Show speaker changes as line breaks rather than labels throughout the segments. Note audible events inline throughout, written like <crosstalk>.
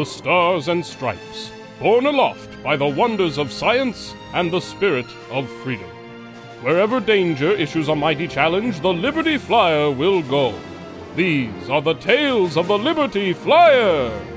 the Stars and Stripes, borne aloft by the wonders of science and the spirit of freedom. Wherever danger issues a mighty challenge, the Liberty Flyer will go. These are the tales of the Liberty Flyer.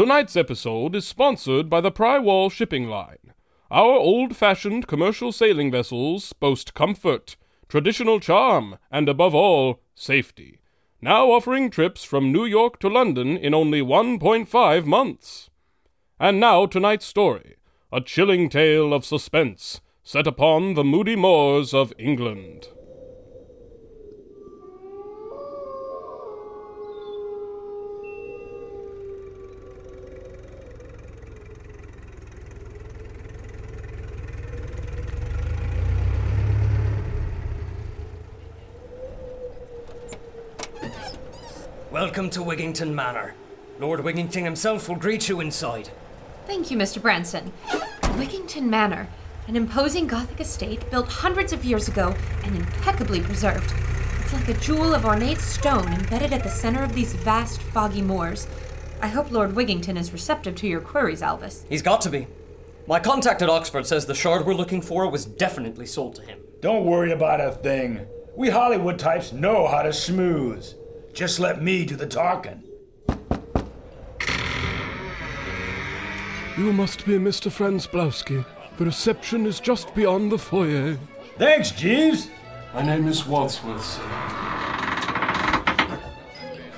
Tonight's episode is sponsored by the Prywall Shipping Line. Our old fashioned commercial sailing vessels boast comfort, traditional charm, and above all, safety. Now offering trips from New York to London in only 1.5 months. And now tonight's story a chilling tale of suspense set upon the moody moors of England.
Welcome to Wigington Manor. Lord Wigington himself will greet you inside.
Thank you, Mr. Branson. Wigington Manor, an imposing Gothic estate built hundreds of years ago and impeccably preserved. It's like a jewel of ornate stone embedded at the center of these vast, foggy moors. I hope Lord Wigington is receptive to your queries, Alvis.
He's got to be. My contact at Oxford says the shard we're looking for was definitely sold to him.
Don't worry about a thing. We Hollywood types know how to schmooze. Just let me do the talking.
You must be Mr. Franz Blowski. The reception is just beyond the foyer.
Thanks, Jeeves.
My name is Wadsworth, sir.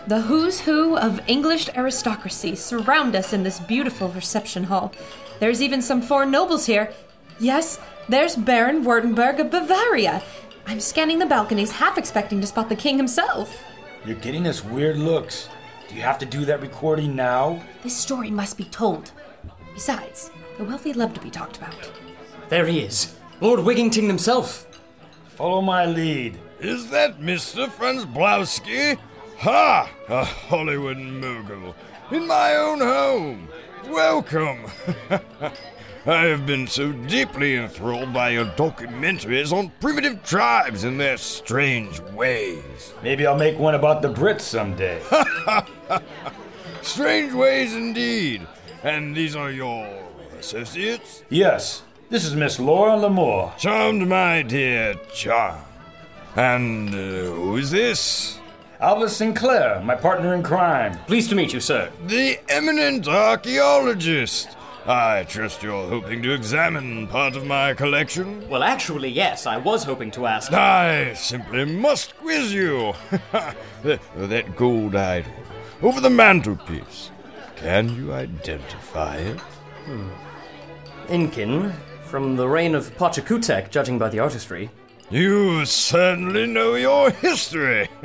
The who's who of English aristocracy surround us in this beautiful reception hall. There's even some foreign nobles here. Yes, there's Baron Württemberg of Bavaria. I'm scanning the balconies, half expecting to spot the king himself.
You're getting us weird looks. Do you have to do that recording now?
This story must be told. Besides, the wealthy love to be talked about.
There he is. Lord Wigington himself.
Follow my lead.
Is that Mr. Franz Blowski? Ha! A Hollywood mogul. In my own home. Welcome. <laughs> I have been so deeply enthralled by your documentaries on primitive tribes and their strange ways.
Maybe I'll make one about the Brits someday. <laughs>
Strange ways indeed. And these are your associates?
yes, this is Miss Laura Lamore.
Charmed, my dear, charmed. And uh, who is this?
Alvis Sinclair, my partner in crime.
Pleased to meet you, sir.
The eminent archaeologist. I trust you're hoping to examine part of my collection?
Well, actually, yes, I was hoping to ask.
I simply must quiz you. that, <laughs> that gold idol over the mantelpiece. Can you identify it?
Hmm. Incan, from the reign of Pachacutec, judging by the artistry.
You certainly know your history. <laughs>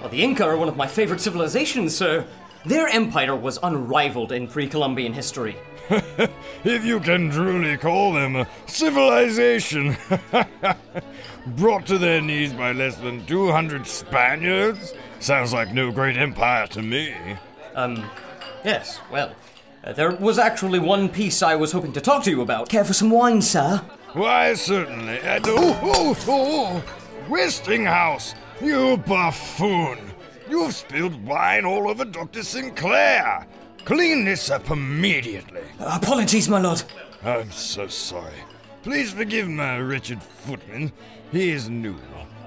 Well, the Inca are one of my favorite civilizations, sir. Their empire was unrivaled in pre Columbian history. <laughs> <laughs>
if you can truly call them a civilization. <laughs> Brought to their knees by less than 200 Spaniards? Sounds like no great empire to me.
Um, yes, well, uh, there was actually one piece I was hoping to talk to you about. Care for some wine, sir?
Why, certainly. And, oh, oh, oh, Westinghouse, you buffoon. You've spilled wine all over Dr. Sinclair. Clean this up immediately.
Apologies, my lord.
I'm so sorry. Please forgive my wretched footman. He is new.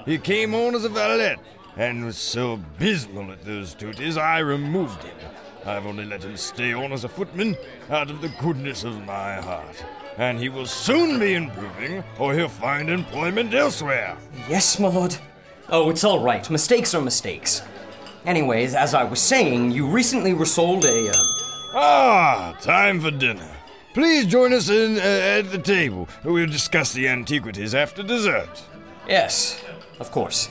He came on as a valet and was so abysmal at those duties I removed him. I've only let him stay on as a footman out of the goodness of my heart. And he will soon be improving, or he'll find employment elsewhere.
Yes, my lord. Oh, it's all right. Mistakes are mistakes. Anyways, as I was saying, you recently resold a. Uh,
Ah, time for dinner. Please join us in uh, at the table. We'll discuss the antiquities after dessert.
yes, of course.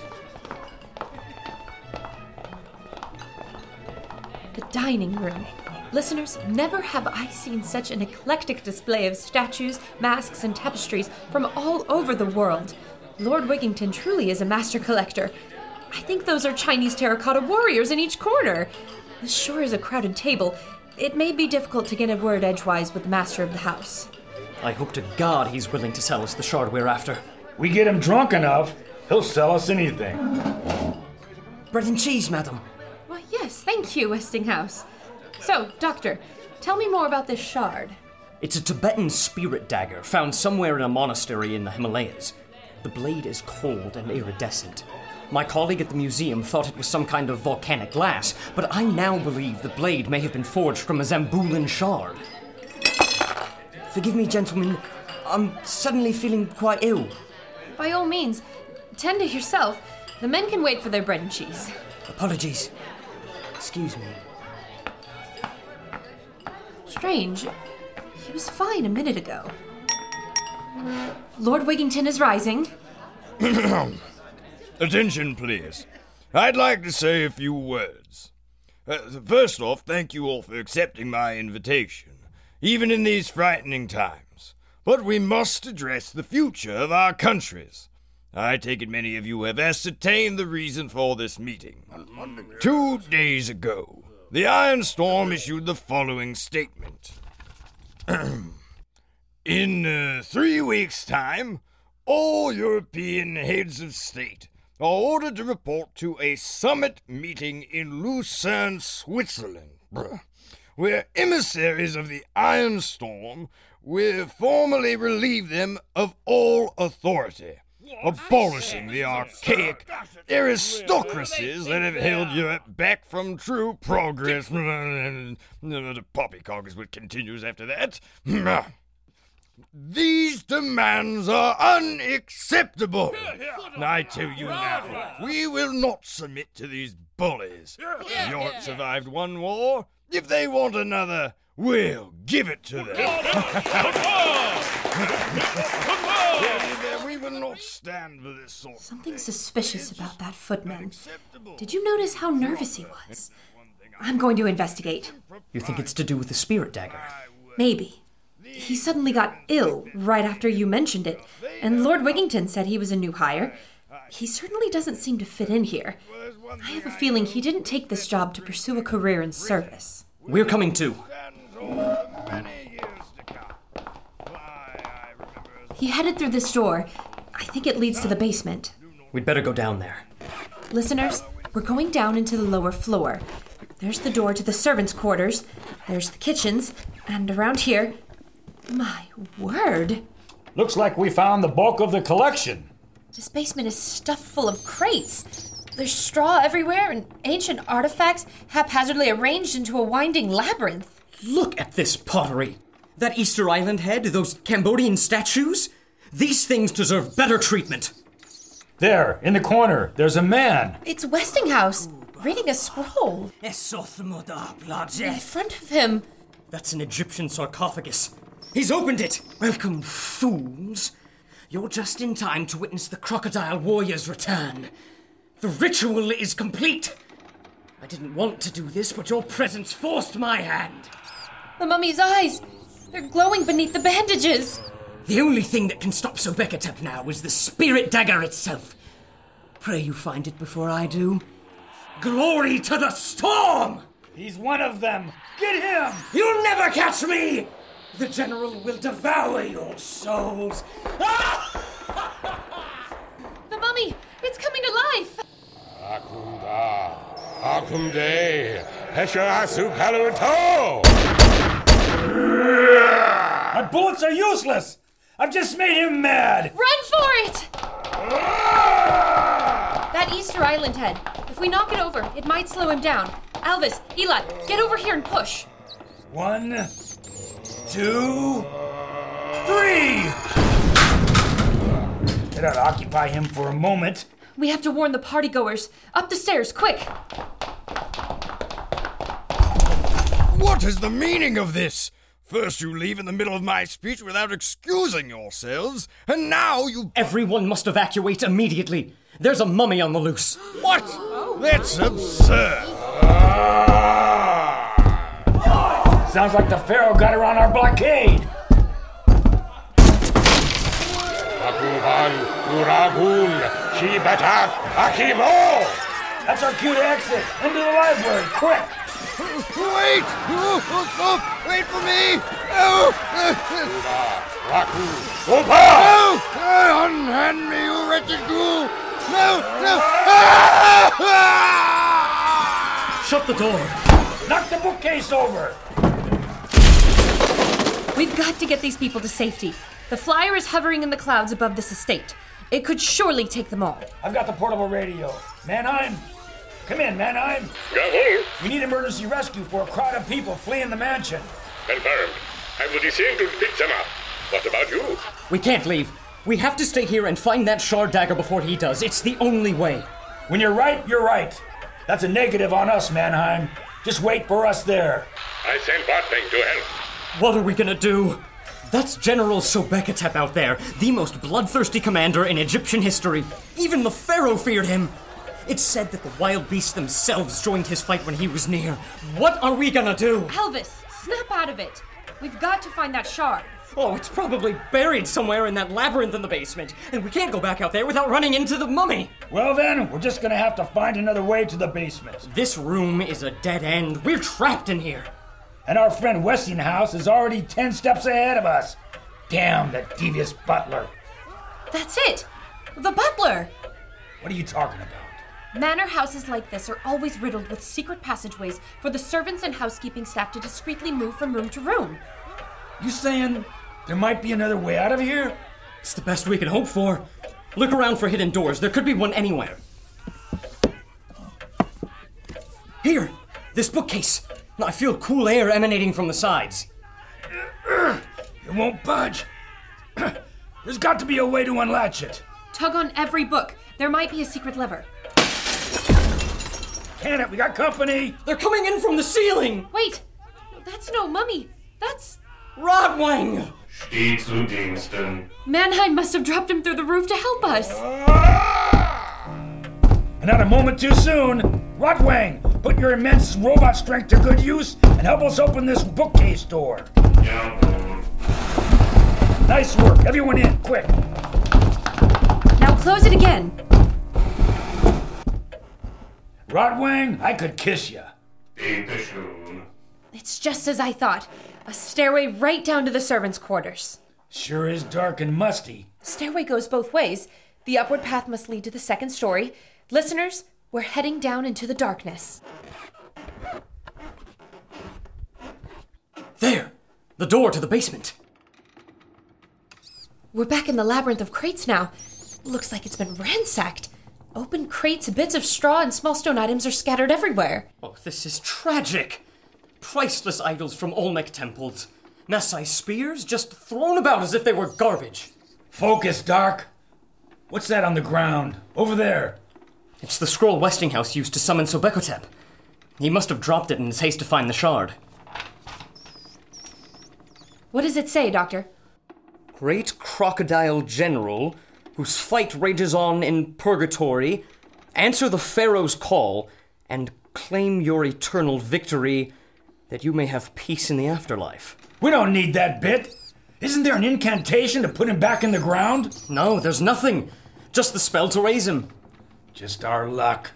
The dining room. Listeners, never have I seen such an eclectic display of statues, masks, and tapestries from all over the world. Lord Wigington truly is a master collector. I think those are Chinese terracotta warriors in each corner. This sure is a crowded table. It may be difficult to get a word edgewise with the master of the house.
I hope to God he's willing to sell us the shard we're after.
We get him drunk enough, he'll sell us anything.
Bread and cheese, madam.
Why, yes, thank you, Westinghouse. So, Doctor, tell me more about this shard.
It's a Tibetan spirit dagger found somewhere in a monastery in the Himalayas. The blade is cold and iridescent. My colleague at the museum thought it was some kind of volcanic glass, but I now believe the blade may have been forged from a Zambulan shard. Forgive me, gentlemen. I'm suddenly feeling quite ill.
By all means, tend to yourself. The men can wait for their bread and cheese.
Apologies. Excuse me.
Strange. He was fine a minute ago. Lord Wigington is rising. <clears throat>
Attention, please. I'd like to say a few words. Uh, first off, thank you all for accepting my invitation, even in these frightening times. But we must address the future of our countries. I take it many of you have ascertained the reason for this meeting. Two days ago, the Iron Storm issued the following statement. <clears throat> In uh, three weeks' time, all European heads of state are ordered to report to a summit meeting in Lucerne, Switzerland, where emissaries of the Iron Storm will formally relieve them of all authority, abolishing the archaic aristocracies that have held Europe back from true progress. the poppycock is what continues after that. These demands are unacceptable. I tell you now, we will not submit to these bullies. Europe survived one war. If they want another, we'll give it to them. we will not stand for this sort of
Something
thing.
suspicious about that footman. Did you notice how nervous he was? I'm going to investigate.
You think it's to do with the spirit dagger?
Maybe. He suddenly got ill right after you mentioned it, and Lord Wigington said he was a new hire. He certainly doesn't seem to fit in here. I have a feeling he didn't take this job to pursue a career in service.
We're coming too.
Many years to come. Why, I remember
He headed through this door. I think it leads to the basement.
We'd better go down there.
Listeners, we're going down into the lower floor. There's the door to the servants' quarters, there's the kitchens, and around here. My word!
Looks like we found the bulk of the collection.
This basement is stuffed full of crates. There's straw everywhere and ancient artifacts haphazardly arranged into a winding labyrinth.
Look at this pottery. That Easter Island head, those Cambodian statues. These things deserve better treatment.
There, in the corner, there's a man.
It's Westinghouse, reading a scroll. In
That's
front of him, That's
an Egyptian sarcophagus. He's opened it. Welcome, fools. You're just in time to witness the crocodile warrior's return. The ritual is complete. I didn't want to do this, but your presence forced my hand.
the mummy's eyes. They're glowing beneath the bandages.
The only thing that can stop Sobekotep now is the spirit dagger itself. Pray you find it before I do. Glory to the storm!
He's one of them. Get him!
You'll never catch me! The general will devour your souls. <laughs>
The mummy! It's coming to life!
Akunda, Akumde, Hesha Kaluto!
My bullets are useless! I've just made him mad!
Run for it! That Easter Island head. If we knock it over, it might slow him down. Alvis, Eli, get over here and push.
One, two, three! That'll occupy him for a moment.
We have to warn the partygoers. Up the stairs, quick!
What is the meaning of this? First you leave in the middle of my speech without excusing yourselves, and now you.
Everyone must evacuate immediately. There's a mummy on the loose.
What? That's absurd.
Sounds like the Pharaoh got around our blockade.
Akuhan, Uragun, Shibata Akimo!
That's our cue to exit. Into the library, quick!
Wait! Stop! <laughs> Wait for me! Oh!
Raku Upa!
No! Unhand me, you wretched ghoul! No! No! <laughs>
Shut the door.
Knock the bookcase over!
We've got to get these people to safety. The flyer is hovering in the clouds above this estate. It could surely take them all.
I've got the portable radio. Mannheim! Come in, Mannheim!
Jawohl!
We need emergency rescue for a crowd of people fleeing the mansion.
Confirmed. I will descend to pick them up. What about you?
We can't leave. We have to stay here and find that shard dagger before he does. It's the only way.
When you're right, you're right. That's a negative on us, Mannheim. Just wait for us there.
I send Bartling to help.
What are we gonna do? That's General Sobekotep out there, the most bloodthirsty commander in Egyptian history. Even the pharaoh feared him. It's said that the wild beasts themselves joined his fight when he was near. What are we gonna do?
Elvis, snap out of it. We've got to find that shard.
Oh, it's probably buried somewhere in that labyrinth in the basement, and we can't go back out there without running into the mummy.
Well, then, we're just gonna have to find another way to the basement.
This room is a dead end. We're trapped in here.
And our friend Westinghouse is already ten steps ahead of us. Damn that devious butler.
That's it. The butler.
What are you talking about?
Manor houses like this are always riddled with secret passageways for the servants and housekeeping staff to discreetly move from room to room.
You saying there might be another way out of here?
It's the best we can hope for. Look around for hidden doors. There could be one anywhere. Here, this bookcase. I feel cool air emanating from the sides.
It won't budge. There's got to be a way to unlatch it.
Tug on every book. There might be a secret lever.
Can it? We got company.
They're coming in from the ceiling!
Wait, that's no mummy. That's
Rotwang!
Steh zu Diensten.
Mannheim must have dropped him through the roof to help us. Ah!
And not a moment too soon. Rotwang, put your immense robot strength to good use and help us open this bookcase door.
Jawohl.
Nice work. Everyone in, quick.
Now close it again.
Rotwang, I could kiss you.
It's just as I thought. A stairway right down to the servants' quarters.
Sure is dark and musty.
The stairway goes both ways. The upward path must lead to the second story. Listeners, we're heading down into the darkness.
There! The door to the basement.
We're back in the labyrinth of crates now. Looks like it's been ransacked. Open crates, bits of straw, and small stone items are scattered everywhere.
Oh, this is tragic. Priceless idols from Olmec temples. Maasai spears just thrown about as if they were garbage.
Focus, Dark. What's that on the ground? Over there.
It's the scroll Westinghouse used to summon Sobekotep. He must have dropped it in his haste to find the shard.
What does it say, Doctor?
Great crocodile general, whose fight rages on in purgatory, answer the Pharaoh's call and claim your eternal victory that you may have peace in the afterlife.
We don't need that bit. Isn't there an incantation to put him back in the ground?
No, there's nothing. Just the spell to raise him.
Just our luck.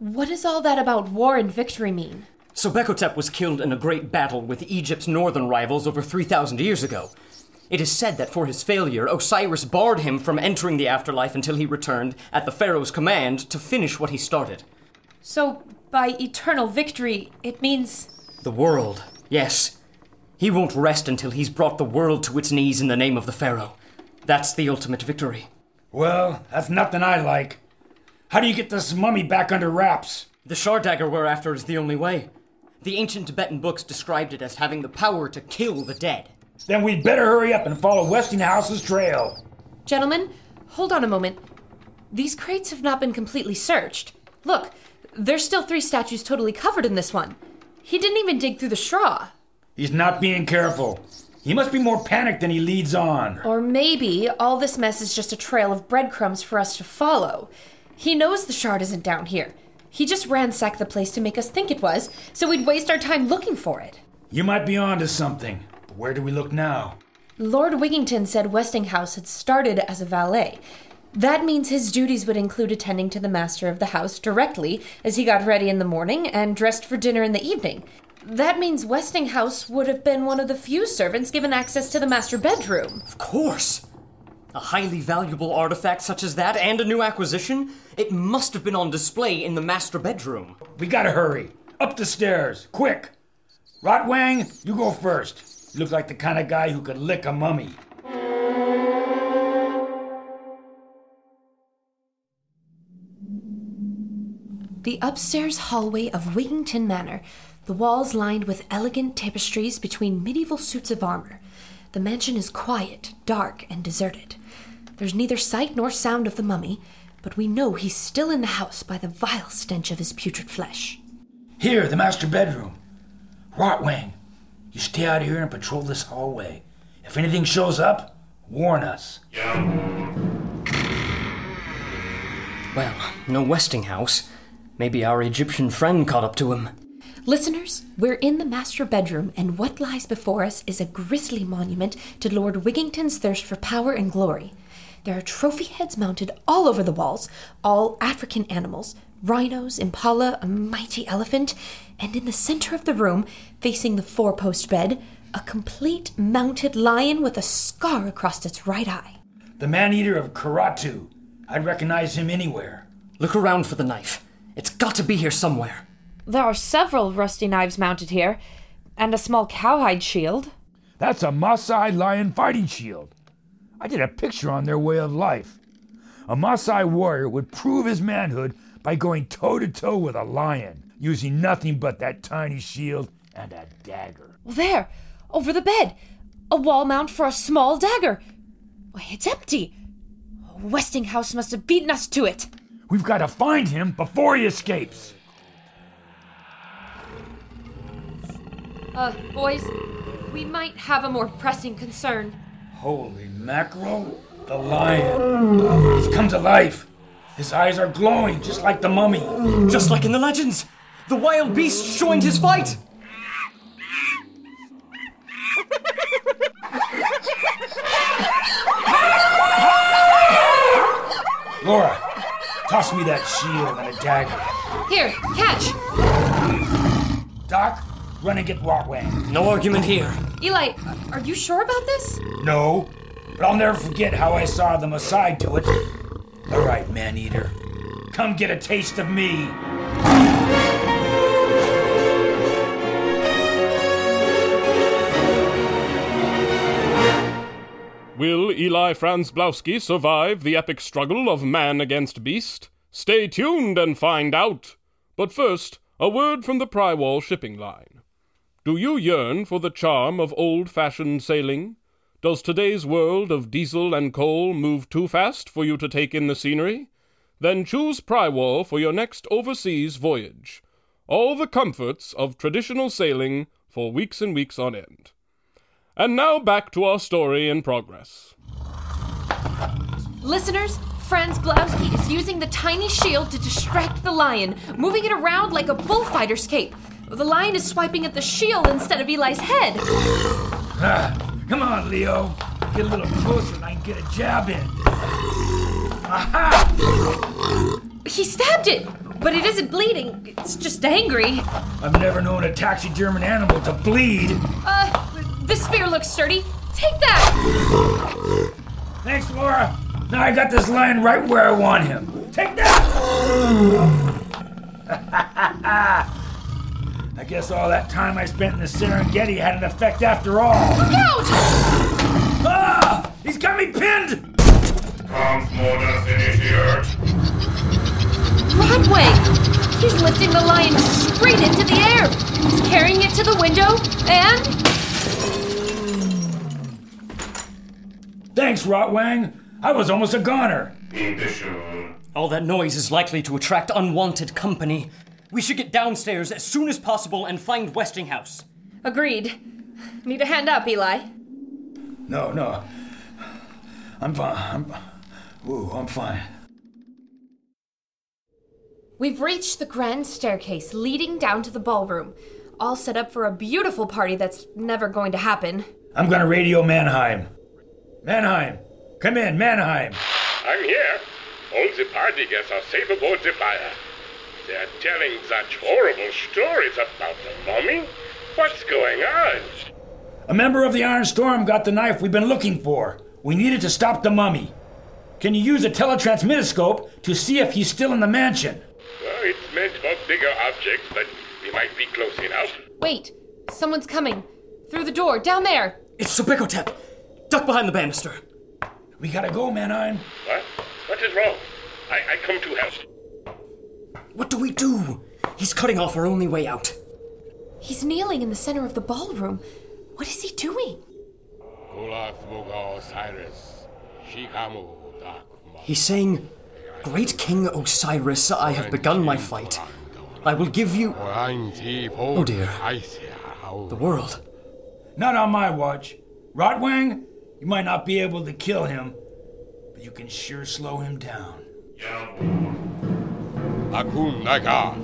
What does all that about war and victory mean?
Sobekotep was killed in a great battle with Egypt's northern rivals over 3,000 years ago. It is said that for his failure, Osiris barred him from entering the afterlife until he returned, at the pharaoh's command, to finish what he started.
So, by eternal victory, it means.
The world, yes. He won't rest until he's brought the world to its knees in the name of the pharaoh. That's the ultimate victory.
Well, that's nothing I like. How do you get this mummy back under wraps?
The shard dagger we're after is the only way. The ancient Tibetan books described it as having the power to kill the dead.
Then we'd better hurry up and follow Westinghouse's trail.
Gentlemen, hold on a moment. These crates have not been completely searched. Look, there's still three statues totally covered in this one. He didn't even dig through the straw.
He's not being careful. He must be more panicked than he leads on.
Or maybe all this mess is just a trail of breadcrumbs for us to follow. He knows the shard isn't down here. He just ransacked the place to make us think it was, so we'd waste our time looking for it.
You might be onto something. But where do we look now?
Lord Wigington said Westinghouse had started as a valet. That means his duties would include attending to the master of the house directly as he got ready in the morning and dressed for dinner in the evening. That means Westinghouse would have been one of the few servants given access to the master bedroom.
Of course. A highly valuable artifact such as that and a new acquisition? It must have been on display in the master bedroom.
We gotta hurry. Up the stairs, quick. Rotwang, you go first. You look like the kind of guy who could lick a mummy.
The upstairs hallway of Wigington Manor, the walls lined with elegant tapestries between medieval suits of armor. The mansion is quiet, dark, and deserted. There's neither sight nor sound of the mummy, but we know he's still in the house by the vile stench of his putrid flesh.
Here, the master bedroom. Rotwang, you stay out here and patrol this hallway. If anything shows up, warn us. Yeah.
Well, no Westinghouse. Maybe our Egyptian friend caught up to him.
Listeners, we're in the master bedroom, and what lies before us is a grisly monument to Lord Wigington's thirst for power and glory. There are trophy heads mounted all over the walls, all African animals rhinos, impala, a mighty elephant, and in the center of the room, facing the four post bed, a complete mounted lion with a scar across its right eye.
The man eater of Karatu. I'd recognize him anywhere.
Look around for the knife. It's got to be here somewhere.
There are several rusty knives mounted here, and a small cowhide shield.
That's a Maasai lion fighting shield. I did a picture on their way of life. A Maasai warrior would prove his manhood by going toe to toe with a lion, using nothing but that tiny shield and a dagger.
Well, there, over the bed, a wall mount for a small dagger. Why, it's empty. Westinghouse must have beaten us to it.
We've got to find him before he escapes.
Uh, boys, we might have a more pressing concern.
Holy mackerel! The lion. He's come to life. His eyes are glowing just like the mummy.
Just like in the legends. The wild beast joined his fight.
Laura, toss me that shield and a dagger.
Here, catch!
Doc, run and get Rotwang.
No argument here.
Eli, are you sure about this?
No, but I'll never forget how I saw the Maasai do it. All right, man eater. Come get a taste of me.
Will Eli Franzblowski survive the epic struggle of man against beast? Stay tuned and find out. But first, a word from the Prywall shipping line. Do you yearn for the charm of old fashioned sailing? Does today's world of diesel and coal move too fast for you to take in the scenery? Then choose Prywall for your next overseas voyage. All the comforts of traditional sailing for weeks and weeks on end. And now back to our story in progress.
Listeners, Franz Blowski is using the tiny shield to distract the lion, moving it around like a bullfighter's cape. The lion is swiping at the shield instead of Eli's head. <sighs>
Ah, come on, Leo. Get a little closer and I can get a jab in. Aha!
He stabbed it, but it isn't bleeding. It's just angry.
I've never known a taxiderman animal to bleed.
Uh, this spear looks sturdy. Take that!
Thanks, Laura. Now I got this lion right where I want him. Take that! <laughs> I guess all that time I spent in the Serengeti had an effect after all.
Look out!
Ah! He's got me pinned!
Kampfmodus initiiert.
Rotwang! He's lifting the lion straight into the air. He's carrying it to the window, and
Thanks, Rotwang. I was almost a goner.
All that noise is likely to attract unwanted company. We should get downstairs as soon as possible and find Westinghouse.
agreed. Need a hand up, Eli.
No, no. I'm fine. I'm, woo, I'm fine.
We've reached the grand staircase leading down to the ballroom, all set up for a beautiful party that's never going to happen.
I'm gonna radio Mannheim. Mannheim, come in, Mannheim.
I'm here. All the party guests are safe aboard the flyer. They are telling such horrible stories about the mummy. What's going on?
A member of the Iron Storm got the knife we've been looking for. We needed to stop the mummy. Can you use a teletransmitoscope to see if he's still in the mansion?
Well, it's meant for bigger objects, but we might be close enough.
Wait, someone's coming. Through the door, down there.
It's Sobekotep. Duck behind the banister.
We gotta go, Mannheim.
What? What is wrong? I, I come to help.
What do we do? He's cutting off our only way out.
He's kneeling in the center of the ballroom. What is he doing?
Olaf Mogal Cyrus. Shikamu
He's saying, Great King Osiris, I have begun my fight. I will give you
Oh
dear. the world.
Not on my watch. Rotwang, you might not be able to kill him, but you can sure slow him down.
Akun Naga.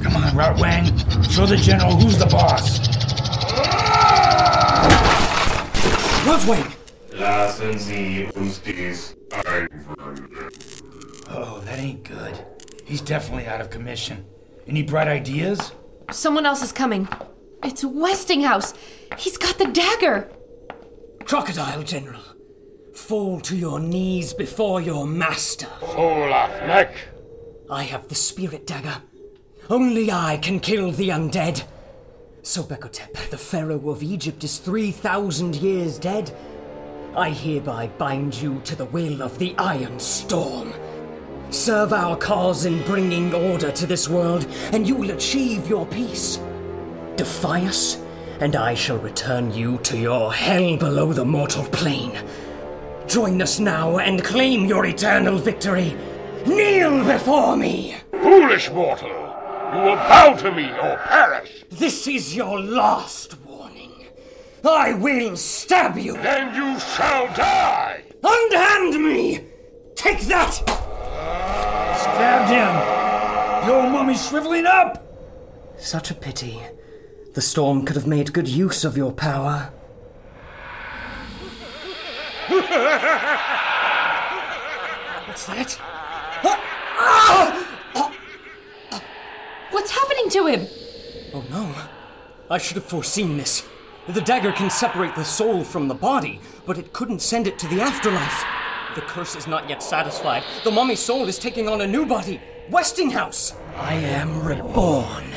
Come on, Rotwang. Show the general who's the boss.
Rotwang!
Lassen Sie uns dies.
Oh, that ain't good. He's definitely out of commission. Any bright ideas?
Someone else is coming. It's Westinghouse. He's got the dagger.
Crocodile General, fall to your knees before your master.
Olaf Neck.
I have the spirit dagger. Only I can kill the undead. Sobekotep, the pharaoh of Egypt, is 3,000 years dead. I hereby bind you to the will of the Iron Storm. Serve our cause in bringing order to this world, and you will achieve your peace. Defy us, and I shall return you to your hell below the mortal plane. Join us now and claim your eternal victory. Kneel before me!
Foolish mortal. You will bow to me or perish.
This is your last warning. I will stab you!
Then you shall die.
Unhand me! Take that!
Stabbed him. Old mummy's shriveling up.
Such a pity. The storm could have made good use of your power. What's that?
What's happening to him?
Oh no. I should have foreseen this. The dagger can separate the soul from the body, but it couldn't send it to the afterlife. The curse is not yet satisfied. The mummy's soul is taking on a new body. Westinghouse! I am reborn.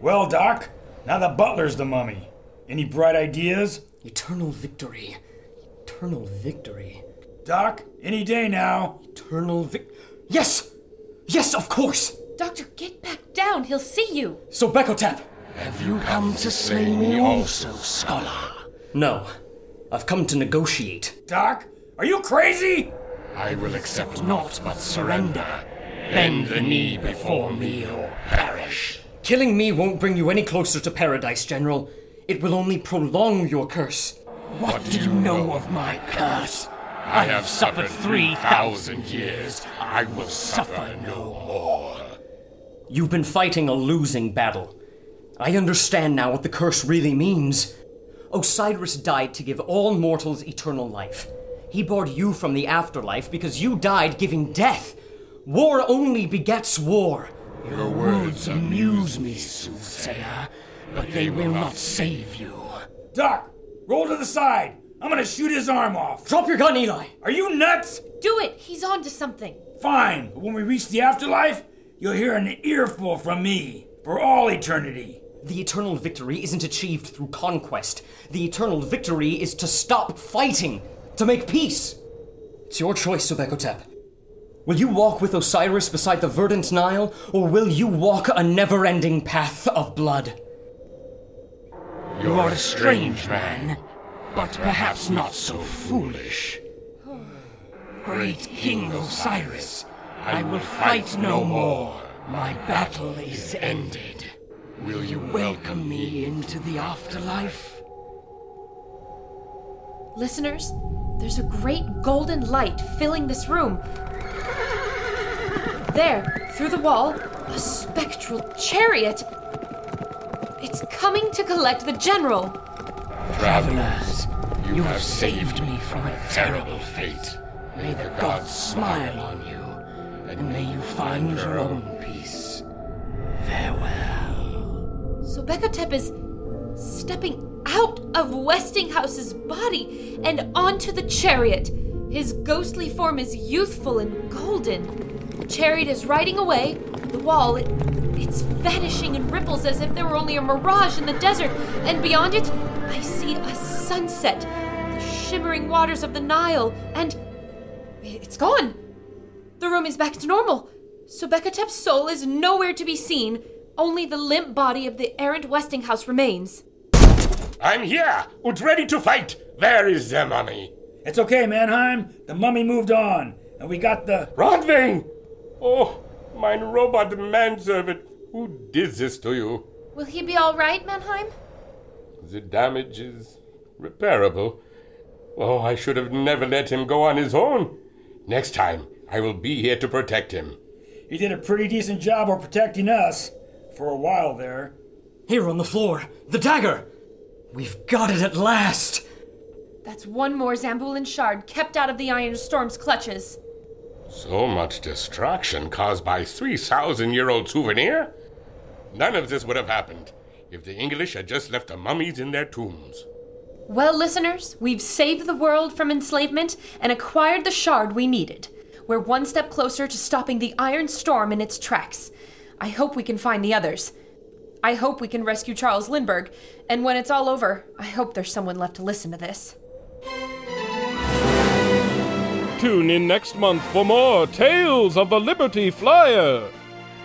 Well, Doc, now the butler's the mummy. Any bright ideas?
Eternal victory. Eternal victory.
Doc, any day now.
Eternal vic. Yes! Yes, of course!
Doctor, get back down. He'll see you.
Sobekotep!
Have you come to slay me also, scholar?
No. I've come to negotiate.
Doc, are you crazy?
I will accept naught but surrender. Bend the knee before me or perish.
Killing me won't bring you any closer to paradise, General. It will only prolong your curse.
What do you know of my curse? I have suffered 3,000 years. I will suffer no more.
You've been fighting a losing battle. I understand now what the curse really means. Osiris died to give all mortals eternal life. He barred you from the afterlife because you died giving death. War only begets war.
Your words amuse me, soothsayer, but they will not save you.
Doc, roll to the side. I'm gonna shoot his arm off.
Drop your gun, Eli!
Are you nuts?
Do it. He's on to something.
Fine, but when we reach the afterlife, you'll hear an earful from me for all eternity.
The eternal victory isn't achieved through conquest. The eternal victory is to stop fighting, to make peace. It's your choice, Sobekotep. Will you walk with Osiris beside the verdant Nile, or will you walk a never ending path of blood?
You are a strange man, but perhaps not so foolish. Great King Osiris, I will fight no more. My battle is ended. Will you welcome me into the afterlife?
Listeners, there's a great golden light filling this room. There, through the wall, a spectral chariot. It's coming to collect the general.
Travelers, You have saved me from a terrible fate. May the gods smile on you, and may you find your own peace. Farewell.
Sobekotep is stepping out of Westinghouse's body and onto the chariot. His ghostly form is youthful and golden. The chariot is riding away. The wall, it, it's vanishing in ripples as if there were only a mirage in the desert. And beyond it, I see a sunset, the shimmering waters of the Nile, and it's gone. The room is back to normal. Sobekotep's soul is nowhere to be seen. Only the limp body of the errant Westinghouse remains.
I'm here and ready to fight. Where is the mummy?
It's okay, Mannheim. The mummy moved on, and we got the.
Rotwang! Oh, mine robot manservant. Who did this to you?
Will he be all right, Mannheim?
The damage is repairable. Oh, I should have never let him go on his own. Next time, I will be here to protect him.
He did a pretty decent job of protecting us for a while there.
Here on the floor, the dagger! We've got it at last!
That's one more Zambulin shard kept out of the Iron Storm's clutches.
So much destruction caused by 3,000 year old souvenir? None of this would have happened if the English had just left the mummies in their tombs.
Well, listeners, we've saved the world from enslavement and acquired the shard we needed. We're one step closer to stopping the Iron Storm in its tracks. I hope we can find the others. I hope we can rescue Charles Lindbergh, and when it's all over, I hope there's someone left to listen to this.
Tune in next month for more Tales of the Liberty Flyer.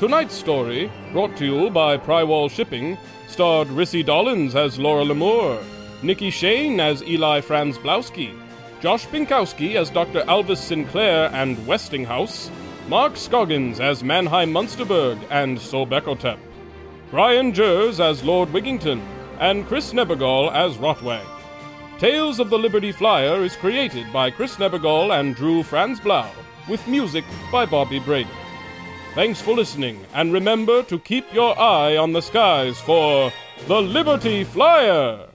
Tonight's story, brought to you by Prywall Shipping, starred Rissy Dollins as Laura Lemore, Nikki Shane as Eli Franz Blowski, Josh Pinkowski as Dr. Alvis Sinclair and Westinghouse, Mark Scoggins as Mannheim Munsterberg and Sobekotep, Brian Jers as Lord Wigington, and Chris Nebergall as Rotwang. Tales of the Liberty Flyer is created by Chris Nebergall and Drew Franzblau, with music by Bobby Brady. Thanks for listening, and remember to keep your eye on the skies for the Liberty Flyer!